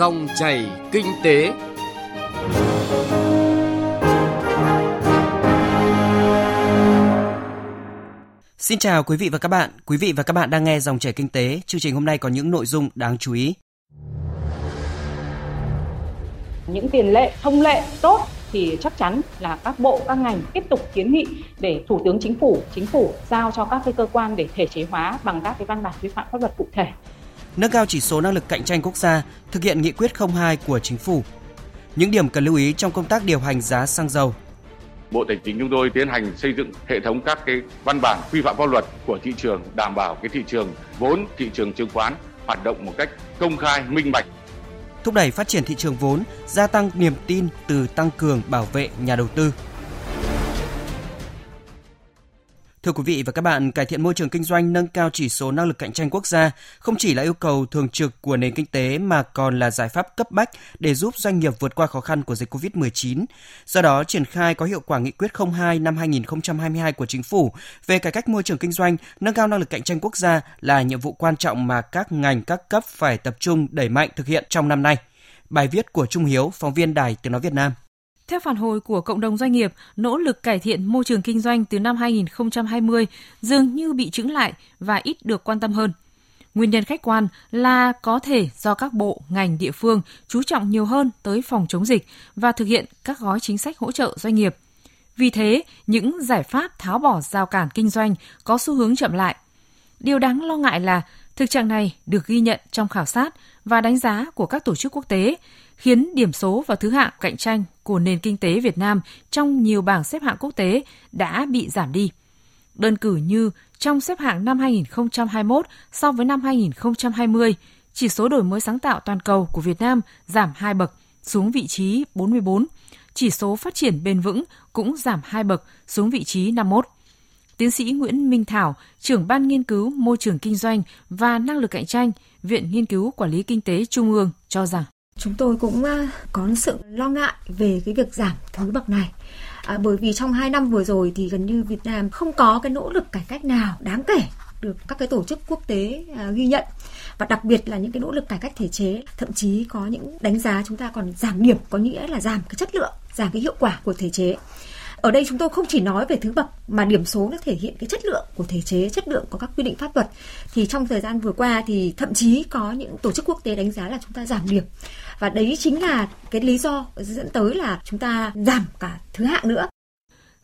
Dòng chảy kinh tế. Xin chào quý vị và các bạn. Quý vị và các bạn đang nghe dòng chảy kinh tế. Chương trình hôm nay có những nội dung đáng chú ý. Những tiền lệ, thông lệ tốt thì chắc chắn là các bộ các ngành tiếp tục kiến nghị để thủ tướng chính phủ chính phủ giao cho các cái cơ quan để thể chế hóa bằng các cái văn bản quy phạm pháp luật cụ thể nâng cao chỉ số năng lực cạnh tranh quốc gia thực hiện nghị quyết 02 của chính phủ. Những điểm cần lưu ý trong công tác điều hành giá xăng dầu. Bộ Tài chính chúng tôi tiến hành xây dựng hệ thống các cái văn bản quy phạm pháp luật của thị trường đảm bảo cái thị trường vốn, thị trường chứng khoán hoạt động một cách công khai, minh bạch. Thúc đẩy phát triển thị trường vốn, gia tăng niềm tin từ tăng cường bảo vệ nhà đầu tư. Thưa quý vị và các bạn, cải thiện môi trường kinh doanh, nâng cao chỉ số năng lực cạnh tranh quốc gia không chỉ là yêu cầu thường trực của nền kinh tế mà còn là giải pháp cấp bách để giúp doanh nghiệp vượt qua khó khăn của dịch COVID-19. Do đó, triển khai có hiệu quả nghị quyết 02 năm 2022 của chính phủ về cải cách môi trường kinh doanh, nâng cao năng lực cạnh tranh quốc gia là nhiệm vụ quan trọng mà các ngành các cấp phải tập trung đẩy mạnh thực hiện trong năm nay. Bài viết của Trung Hiếu, phóng viên Đài Tiếng nói Việt Nam. Theo phản hồi của cộng đồng doanh nghiệp, nỗ lực cải thiện môi trường kinh doanh từ năm 2020 dường như bị chững lại và ít được quan tâm hơn. Nguyên nhân khách quan là có thể do các bộ, ngành địa phương chú trọng nhiều hơn tới phòng chống dịch và thực hiện các gói chính sách hỗ trợ doanh nghiệp. Vì thế, những giải pháp tháo bỏ rào cản kinh doanh có xu hướng chậm lại. Điều đáng lo ngại là thực trạng này được ghi nhận trong khảo sát và đánh giá của các tổ chức quốc tế, khiến điểm số và thứ hạng cạnh tranh của nền kinh tế Việt Nam trong nhiều bảng xếp hạng quốc tế đã bị giảm đi. Đơn cử như trong xếp hạng năm 2021 so với năm 2020, chỉ số đổi mới sáng tạo toàn cầu của Việt Nam giảm 2 bậc xuống vị trí 44, chỉ số phát triển bền vững cũng giảm 2 bậc xuống vị trí 51. Tiến sĩ Nguyễn Minh Thảo, trưởng ban nghiên cứu môi trường kinh doanh và năng lực cạnh tranh, Viện Nghiên cứu Quản lý Kinh tế Trung ương cho rằng chúng tôi cũng ờ, có sự lo ngại về cái việc giảm thứ bậc này. À, bởi vì trong 2 năm vừa rồi thì gần như Việt Nam không có cái nỗ lực cải cách nào đáng kể được các cái tổ chức quốc tế à, ghi nhận. Và đặc biệt là những cái nỗ lực cải cách thể chế thậm chí có những đánh giá chúng ta còn giảm điểm có nghĩa là giảm cái chất lượng giảm cái hiệu quả của thể chế ở đây chúng tôi không chỉ nói về thứ bậc mà điểm số nó thể hiện cái chất lượng của thể chế chất lượng của các quy định pháp luật. Thì trong thời gian vừa qua thì thậm chí có những tổ chức quốc tế đánh giá là chúng ta giảm điểm. Và đấy chính là cái lý do dẫn tới là chúng ta giảm cả thứ hạng nữa.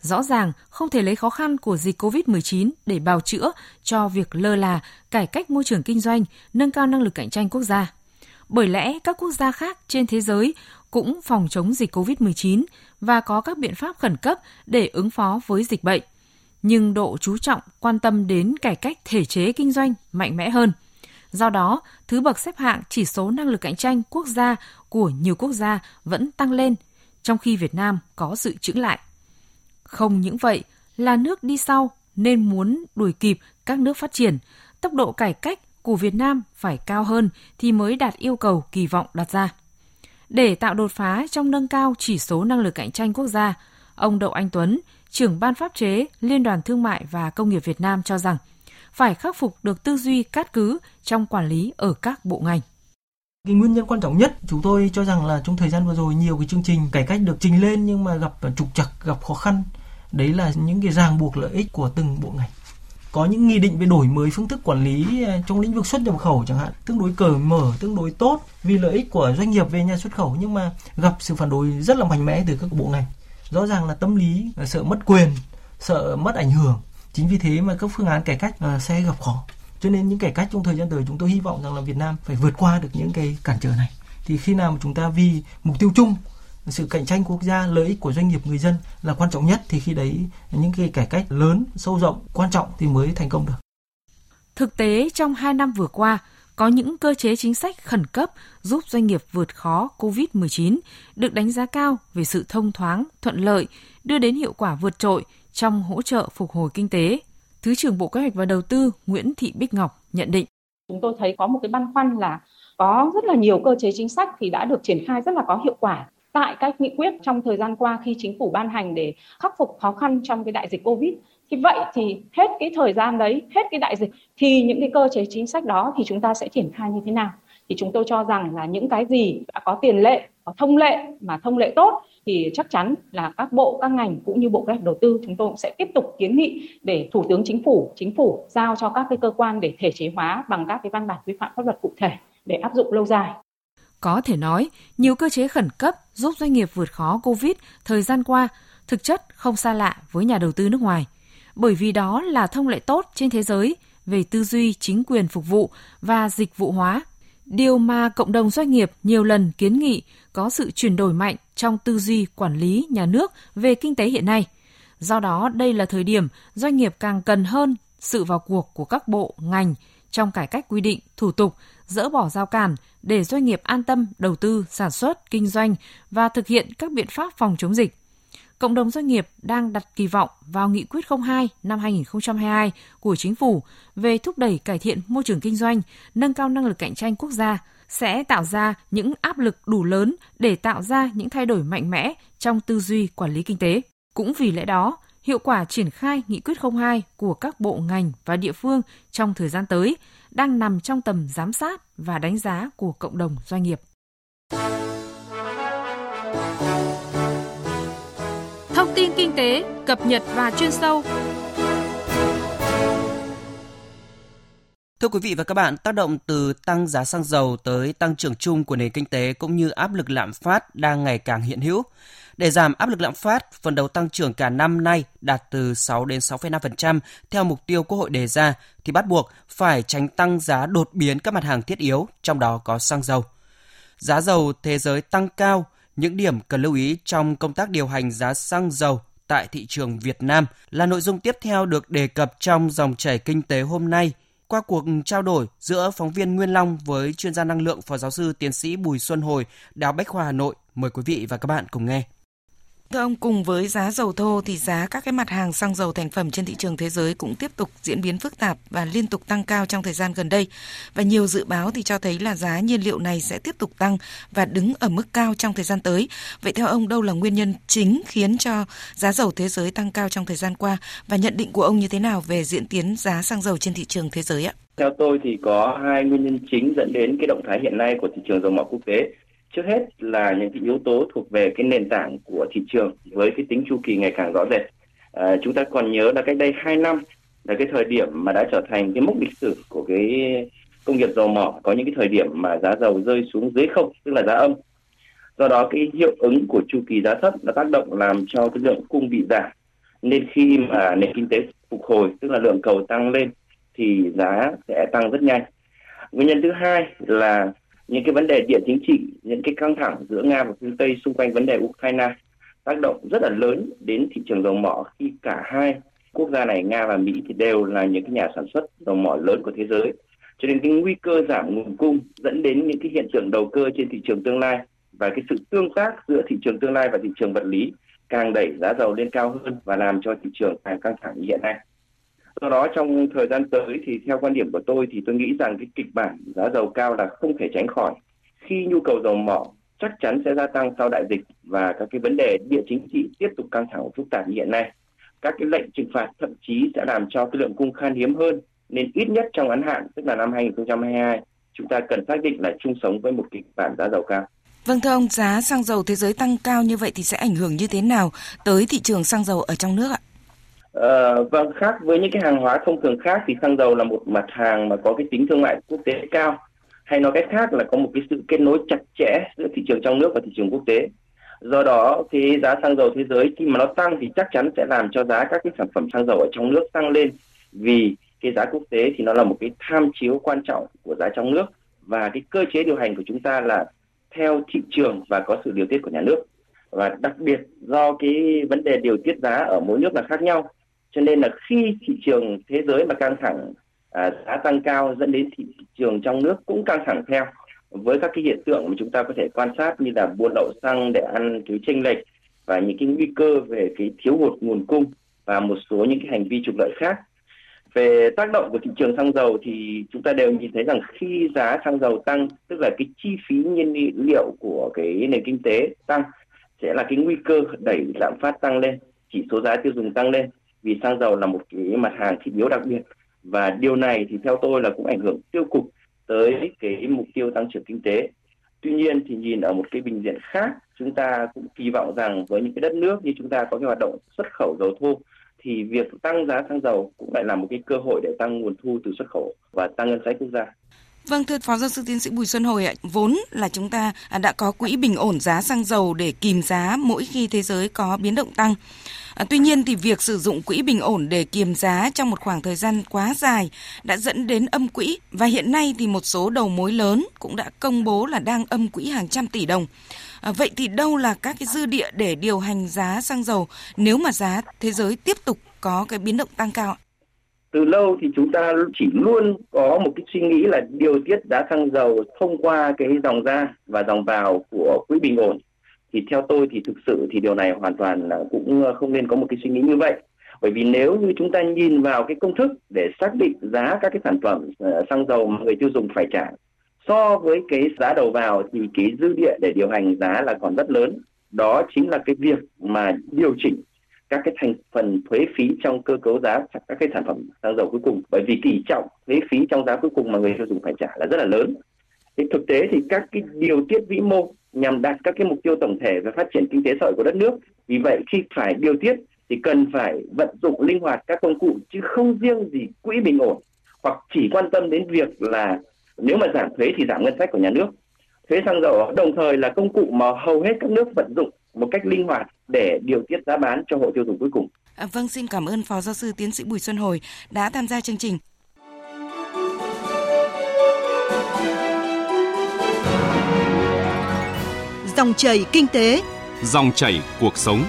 Rõ ràng không thể lấy khó khăn của dịch COVID-19 để bào chữa cho việc lơ là cải cách môi trường kinh doanh, nâng cao năng lực cạnh tranh quốc gia. Bởi lẽ các quốc gia khác trên thế giới cũng phòng chống dịch COVID-19 và có các biện pháp khẩn cấp để ứng phó với dịch bệnh. Nhưng độ chú trọng quan tâm đến cải cách thể chế kinh doanh mạnh mẽ hơn. Do đó, thứ bậc xếp hạng chỉ số năng lực cạnh tranh quốc gia của nhiều quốc gia vẫn tăng lên, trong khi Việt Nam có sự chững lại. Không những vậy, là nước đi sau nên muốn đuổi kịp các nước phát triển, tốc độ cải cách của Việt Nam phải cao hơn thì mới đạt yêu cầu kỳ vọng đặt ra. Để tạo đột phá trong nâng cao chỉ số năng lực cạnh tranh quốc gia, ông Đậu Anh Tuấn, trưởng ban pháp chế Liên đoàn Thương mại và Công nghiệp Việt Nam cho rằng phải khắc phục được tư duy cát cứ trong quản lý ở các bộ ngành. Cái nguyên nhân quan trọng nhất chúng tôi cho rằng là trong thời gian vừa rồi nhiều cái chương trình cải cách được trình lên nhưng mà gặp trục trặc, gặp khó khăn. Đấy là những cái ràng buộc lợi ích của từng bộ ngành có những nghị định về đổi mới phương thức quản lý ờ, trong lĩnh vực xuất nhập khẩu chẳng hạn, tương đối cởi mở, tương đối tốt vì lợi ích của doanh nghiệp về nhà xuất khẩu. Nhưng mà gặp sự phản đối rất là mạnh mẽ từ các bộ ngành. Rõ ràng là tâm lý là sợ mất quyền, sợ mất ảnh hưởng. Chính vì thế mà các phương án cải cách ờ, sẽ gặp khó. Cho nên những cải cách trong thời gian tới chúng tôi hy vọng rằng là Việt Nam phải vượt qua được những cái cản trở này. Thì khi nào mà chúng ta vì mục tiêu chung sự cạnh tranh quốc gia lợi ích của doanh nghiệp người dân là quan trọng nhất thì khi đấy những cái cải cách lớn sâu rộng quan trọng thì mới thành công được thực tế trong 2 năm vừa qua có những cơ chế chính sách khẩn cấp giúp doanh nghiệp vượt khó COVID-19 được đánh giá cao về sự thông thoáng, thuận lợi, đưa đến hiệu quả vượt trội trong hỗ trợ phục hồi kinh tế. Thứ trưởng Bộ Kế hoạch và Đầu tư Nguyễn Thị Bích Ngọc nhận định. Chúng tôi thấy có một cái băn khoăn là có rất là nhiều cơ chế chính sách thì đã được triển khai rất là có hiệu quả tại các nghị quyết trong thời gian qua khi chính phủ ban hành để khắc phục khó khăn trong cái đại dịch Covid. Thì vậy thì hết cái thời gian đấy, hết cái đại dịch thì những cái cơ chế chính sách đó thì chúng ta sẽ triển khai như thế nào? thì chúng tôi cho rằng là những cái gì đã có tiền lệ, có thông lệ mà thông lệ tốt thì chắc chắn là các bộ, các ngành cũng như Bộ Kế hoạch Đầu tư chúng tôi cũng sẽ tiếp tục kiến nghị để Thủ tướng Chính phủ, Chính phủ giao cho các cái cơ quan để thể chế hóa bằng các cái văn bản quy phạm pháp luật cụ thể để áp dụng lâu dài. Có thể nói, nhiều cơ chế khẩn cấp giúp doanh nghiệp vượt khó Covid thời gian qua thực chất không xa lạ với nhà đầu tư nước ngoài, bởi vì đó là thông lệ tốt trên thế giới về tư duy chính quyền phục vụ và dịch vụ hóa. Điều mà cộng đồng doanh nghiệp nhiều lần kiến nghị có sự chuyển đổi mạnh trong tư duy quản lý nhà nước về kinh tế hiện nay. Do đó, đây là thời điểm doanh nghiệp càng cần hơn sự vào cuộc của các bộ, ngành trong cải cách quy định, thủ tục, dỡ bỏ giao cản để doanh nghiệp an tâm đầu tư, sản xuất, kinh doanh và thực hiện các biện pháp phòng chống dịch. Cộng đồng doanh nghiệp đang đặt kỳ vọng vào nghị quyết 02 năm 2022 của chính phủ về thúc đẩy cải thiện môi trường kinh doanh, nâng cao năng lực cạnh tranh quốc gia sẽ tạo ra những áp lực đủ lớn để tạo ra những thay đổi mạnh mẽ trong tư duy quản lý kinh tế. Cũng vì lẽ đó, hiệu quả triển khai nghị quyết 02 của các bộ ngành và địa phương trong thời gian tới đang nằm trong tầm giám sát và đánh giá của cộng đồng doanh nghiệp. Thông tin kinh tế, cập nhật và chuyên sâu. Thưa quý vị và các bạn, tác động từ tăng giá xăng dầu tới tăng trưởng chung của nền kinh tế cũng như áp lực lạm phát đang ngày càng hiện hữu. Để giảm áp lực lạm phát, phần đầu tăng trưởng cả năm nay đạt từ 6 đến 6,5% theo mục tiêu Quốc hội đề ra thì bắt buộc phải tránh tăng giá đột biến các mặt hàng thiết yếu, trong đó có xăng dầu. Giá dầu thế giới tăng cao, những điểm cần lưu ý trong công tác điều hành giá xăng dầu tại thị trường Việt Nam là nội dung tiếp theo được đề cập trong dòng chảy kinh tế hôm nay qua cuộc trao đổi giữa phóng viên Nguyên Long với chuyên gia năng lượng Phó giáo sư tiến sĩ Bùi Xuân Hồi, Đại Bách khoa Hà Nội. Mời quý vị và các bạn cùng nghe. Thưa ông, cùng với giá dầu thô thì giá các cái mặt hàng xăng dầu thành phẩm trên thị trường thế giới cũng tiếp tục diễn biến phức tạp và liên tục tăng cao trong thời gian gần đây. Và nhiều dự báo thì cho thấy là giá nhiên liệu này sẽ tiếp tục tăng và đứng ở mức cao trong thời gian tới. Vậy theo ông đâu là nguyên nhân chính khiến cho giá dầu thế giới tăng cao trong thời gian qua và nhận định của ông như thế nào về diễn tiến giá xăng dầu trên thị trường thế giới ạ? Theo tôi thì có hai nguyên nhân chính dẫn đến cái động thái hiện nay của thị trường dầu mỏ quốc tế trước hết là những cái yếu tố thuộc về cái nền tảng của thị trường với cái tính chu kỳ ngày càng rõ rệt. À, chúng ta còn nhớ là cách đây 2 năm là cái thời điểm mà đã trở thành cái mốc lịch sử của cái công nghiệp dầu mỏ. Có những cái thời điểm mà giá dầu rơi xuống dưới không tức là giá âm. Do đó cái hiệu ứng của chu kỳ giá thấp đã tác động làm cho cái lượng cung bị giảm. Nên khi mà nền kinh tế phục hồi tức là lượng cầu tăng lên thì giá sẽ tăng rất nhanh. Nguyên nhân thứ hai là những cái vấn đề địa chính trị, những cái căng thẳng giữa nga và phương tây xung quanh vấn đề ukraine tác động rất là lớn đến thị trường dầu mỏ, khi cả hai quốc gia này, nga và mỹ thì đều là những cái nhà sản xuất dầu mỏ lớn của thế giới. Cho nên cái nguy cơ giảm nguồn cung dẫn đến những cái hiện tượng đầu cơ trên thị trường tương lai và cái sự tương tác giữa thị trường tương lai và thị trường vật lý càng đẩy giá dầu lên cao hơn và làm cho thị trường càng căng thẳng như hiện nay do đó trong thời gian tới thì theo quan điểm của tôi thì tôi nghĩ rằng cái kịch bản giá dầu cao là không thể tránh khỏi khi nhu cầu dầu mỏ chắc chắn sẽ gia tăng sau đại dịch và các cái vấn đề địa chính trị tiếp tục căng thẳng phức tạp như hiện nay các cái lệnh trừng phạt thậm chí sẽ làm cho cái lượng cung khan hiếm hơn nên ít nhất trong ngắn hạn tức là năm 2022 chúng ta cần xác định là chung sống với một kịch bản giá dầu cao. Vâng thưa ông, giá xăng dầu thế giới tăng cao như vậy thì sẽ ảnh hưởng như thế nào tới thị trường xăng dầu ở trong nước ạ? Ờ, vâng, khác với những cái hàng hóa thông thường khác thì xăng dầu là một mặt hàng mà có cái tính thương mại quốc tế cao. Hay nói cách khác là có một cái sự kết nối chặt chẽ giữa thị trường trong nước và thị trường quốc tế. Do đó thì giá xăng dầu thế giới khi mà nó tăng thì chắc chắn sẽ làm cho giá các cái sản phẩm xăng dầu ở trong nước tăng lên vì cái giá quốc tế thì nó là một cái tham chiếu quan trọng của giá trong nước và cái cơ chế điều hành của chúng ta là theo thị trường và có sự điều tiết của nhà nước và đặc biệt do cái vấn đề điều tiết giá ở mỗi nước là khác nhau cho nên là khi thị trường thế giới mà căng thẳng à, giá tăng cao dẫn đến thị trường trong nước cũng căng thẳng theo. Với các cái hiện tượng mà chúng ta có thể quan sát như là buôn lậu xăng để ăn cái chênh lệch và những cái nguy cơ về cái thiếu hụt nguồn cung và một số những cái hành vi trục lợi khác. Về tác động của thị trường xăng dầu thì chúng ta đều nhìn thấy rằng khi giá xăng dầu tăng tức là cái chi phí nhiên liệu của cái nền kinh tế tăng sẽ là cái nguy cơ đẩy lạm phát tăng lên chỉ số giá tiêu dùng tăng lên vì xăng dầu là một cái mặt hàng thiết yếu đặc biệt và điều này thì theo tôi là cũng ảnh hưởng tiêu cực tới cái mục tiêu tăng trưởng kinh tế. Tuy nhiên thì nhìn ở một cái bình diện khác, chúng ta cũng kỳ vọng rằng với những cái đất nước như chúng ta có cái hoạt động xuất khẩu dầu thô thì việc tăng giá xăng dầu cũng lại là một cái cơ hội để tăng nguồn thu từ xuất khẩu và tăng ngân sách quốc gia. Vâng, thưa Phó Giáo sư Tiến sĩ Bùi Xuân Hồi ạ, vốn là chúng ta à, đã có quỹ bình ổn giá xăng dầu để kìm giá mỗi khi thế giới có biến động tăng. À, tuy nhiên thì việc sử dụng quỹ bình ổn để kiềm giá trong một khoảng thời gian quá dài đã dẫn đến âm quỹ và hiện nay thì một số đầu mối lớn cũng đã công bố là đang âm quỹ hàng trăm tỷ đồng. À, vậy thì đâu là các cái dư địa để điều hành giá xăng dầu nếu mà giá thế giới tiếp tục có cái biến động tăng cao? Từ lâu thì chúng ta chỉ luôn có một cái suy nghĩ là điều tiết giá xăng dầu thông qua cái dòng ra và dòng vào của quỹ bình ổn. Thì theo tôi thì thực sự thì điều này hoàn toàn là cũng ờ, không nên có một cái suy nghĩ như vậy. Bởi vì nếu như chúng ta nhìn vào cái công thức để xác định giá các cái sản phẩm ờ, xăng dầu mà người tiêu dùng phải trả, so với cái giá đầu vào thì cái dư địa để điều hành giá là còn rất lớn. Đó chính là cái việc mà điều chỉnh các cái thành phần thuế phí trong cơ cấu giá các cái sản phẩm xăng dầu cuối cùng. Bởi vì tỷ trọng thuế phí trong giá cuối cùng mà người tiêu dùng phải trả là rất là lớn. Thì thực tế thì các cái điều tiết vĩ mô nhằm đạt các cái mục tiêu tổng thể về phát triển kinh tế xã hội của đất nước. Vì vậy khi phải điều tiết thì cần phải vận dụng linh hoạt các công cụ chứ không riêng gì quỹ bình ổn hoặc chỉ quan tâm đến việc là nếu mà giảm thuế thì giảm ngân sách của nhà nước. Thuế xăng dầu đồng thời là công cụ mà hầu hết các nước vận dụng một cách linh hoạt để điều tiết giá bán cho hộ tiêu dùng cuối cùng. À, vâng, xin cảm ơn Phó Giáo sư Tiến sĩ Bùi Xuân Hồi đã tham gia chương trình. Dòng chảy kinh tế, dòng chảy cuộc sống.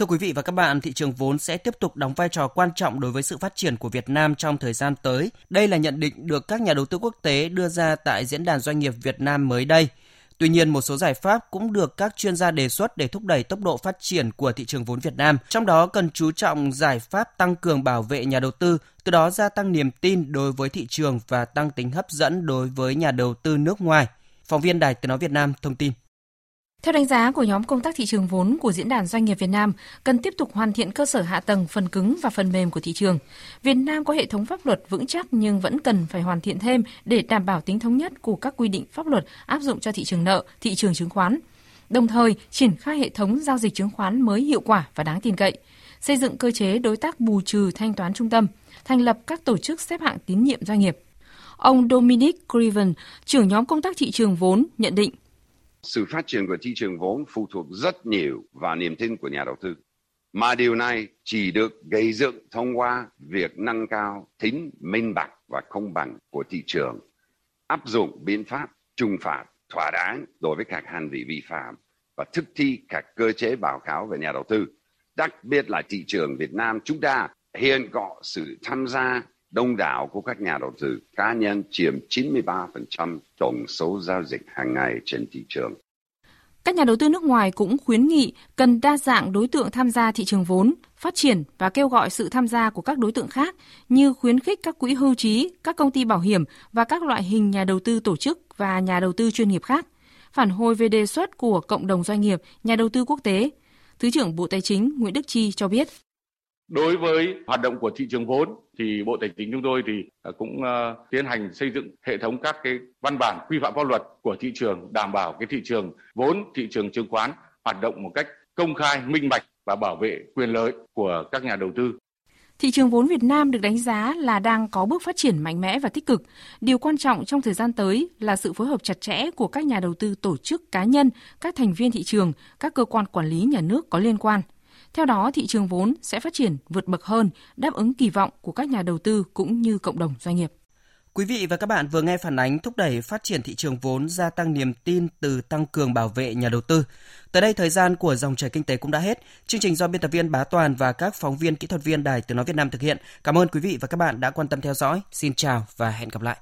Thưa quý vị và các bạn, thị trường vốn sẽ tiếp tục đóng vai trò quan trọng đối với sự phát triển của Việt Nam trong thời gian tới. Đây là nhận định được các nhà đầu tư quốc tế đưa ra tại Diễn đàn Doanh nghiệp Việt Nam mới đây. Tuy nhiên, một số giải pháp cũng được các chuyên gia đề xuất để thúc đẩy tốc độ phát triển của thị trường vốn Việt Nam. Trong đó cần chú trọng giải pháp tăng cường bảo vệ nhà đầu tư, từ đó gia tăng niềm tin đối với thị trường và tăng tính hấp dẫn đối với nhà đầu tư nước ngoài. Phóng viên Đài Tiếng Nói Việt Nam thông tin. Theo đánh giá của nhóm công tác thị trường vốn của Diễn đàn Doanh nghiệp Việt Nam, cần tiếp tục hoàn thiện cơ sở hạ tầng, phần cứng và phần mềm của thị trường. Việt Nam có hệ thống pháp luật vững chắc nhưng vẫn cần phải hoàn thiện thêm để đảm bảo tính thống nhất của các quy định pháp luật áp dụng cho thị trường nợ, thị trường chứng khoán. Đồng thời, triển khai hệ thống giao dịch chứng khoán mới hiệu quả và đáng tin cậy, xây dựng cơ chế đối tác bù trừ thanh toán trung tâm, thành lập các tổ chức xếp hạng tín nhiệm doanh nghiệp. Ông Dominic Criven, trưởng nhóm công tác thị trường vốn, nhận định sự phát triển của thị trường vốn phụ thuộc rất nhiều vào niềm tin của nhà đầu tư. Mà điều này chỉ được gây dựng thông qua việc nâng cao tính minh bạch và công bằng của thị trường, áp dụng biện pháp trừng phạt thỏa đáng đối với các hành vi vi phạm và thực thi các cơ chế báo cáo về nhà đầu tư. Đặc biệt là thị trường Việt Nam chúng ta hiện có sự tham gia đông đảo của các nhà đầu tư cá nhân chiếm 93% tổng số giao dịch hàng ngày trên thị trường. Các nhà đầu tư nước ngoài cũng khuyến nghị cần đa dạng đối tượng tham gia thị trường vốn, phát triển và kêu gọi sự tham gia của các đối tượng khác như khuyến khích các quỹ hưu trí, các công ty bảo hiểm và các loại hình nhà đầu tư tổ chức và nhà đầu tư chuyên nghiệp khác. Phản hồi về đề xuất của cộng đồng doanh nghiệp, nhà đầu tư quốc tế, Thứ trưởng Bộ Tài chính Nguyễn Đức Chi cho biết. Đối với hoạt động của thị trường vốn thì Bộ Tài chính chúng tôi thì à, cũng à, tiến hành xây dựng hệ thống các cái văn bản quy phạm pháp luật của thị trường đảm bảo cái thị trường vốn, thị trường chứng khoán hoạt động một cách công khai, minh bạch và bảo vệ quyền lợi của các nhà đầu tư. Thị trường vốn Việt Nam được đánh giá là đang có bước phát triển mạnh mẽ và tích cực. Điều quan trọng trong thời gian tới là sự phối hợp chặt chẽ của các nhà đầu tư tổ chức cá nhân, các thành viên thị trường, các cơ quan quản lý nhà nước có liên quan – theo đó, thị trường vốn sẽ phát triển vượt bậc hơn, đáp ứng kỳ vọng của các nhà đầu tư cũng như cộng đồng doanh nghiệp. Quý vị và các bạn vừa nghe phản ánh thúc đẩy phát triển thị trường vốn gia tăng niềm tin từ tăng cường bảo vệ nhà đầu tư. Tới đây thời gian của dòng chảy kinh tế cũng đã hết. Chương trình do biên tập viên Bá Toàn và các phóng viên kỹ thuật viên Đài Tiếng nói Việt Nam thực hiện. Cảm ơn quý vị và các bạn đã quan tâm theo dõi. Xin chào và hẹn gặp lại.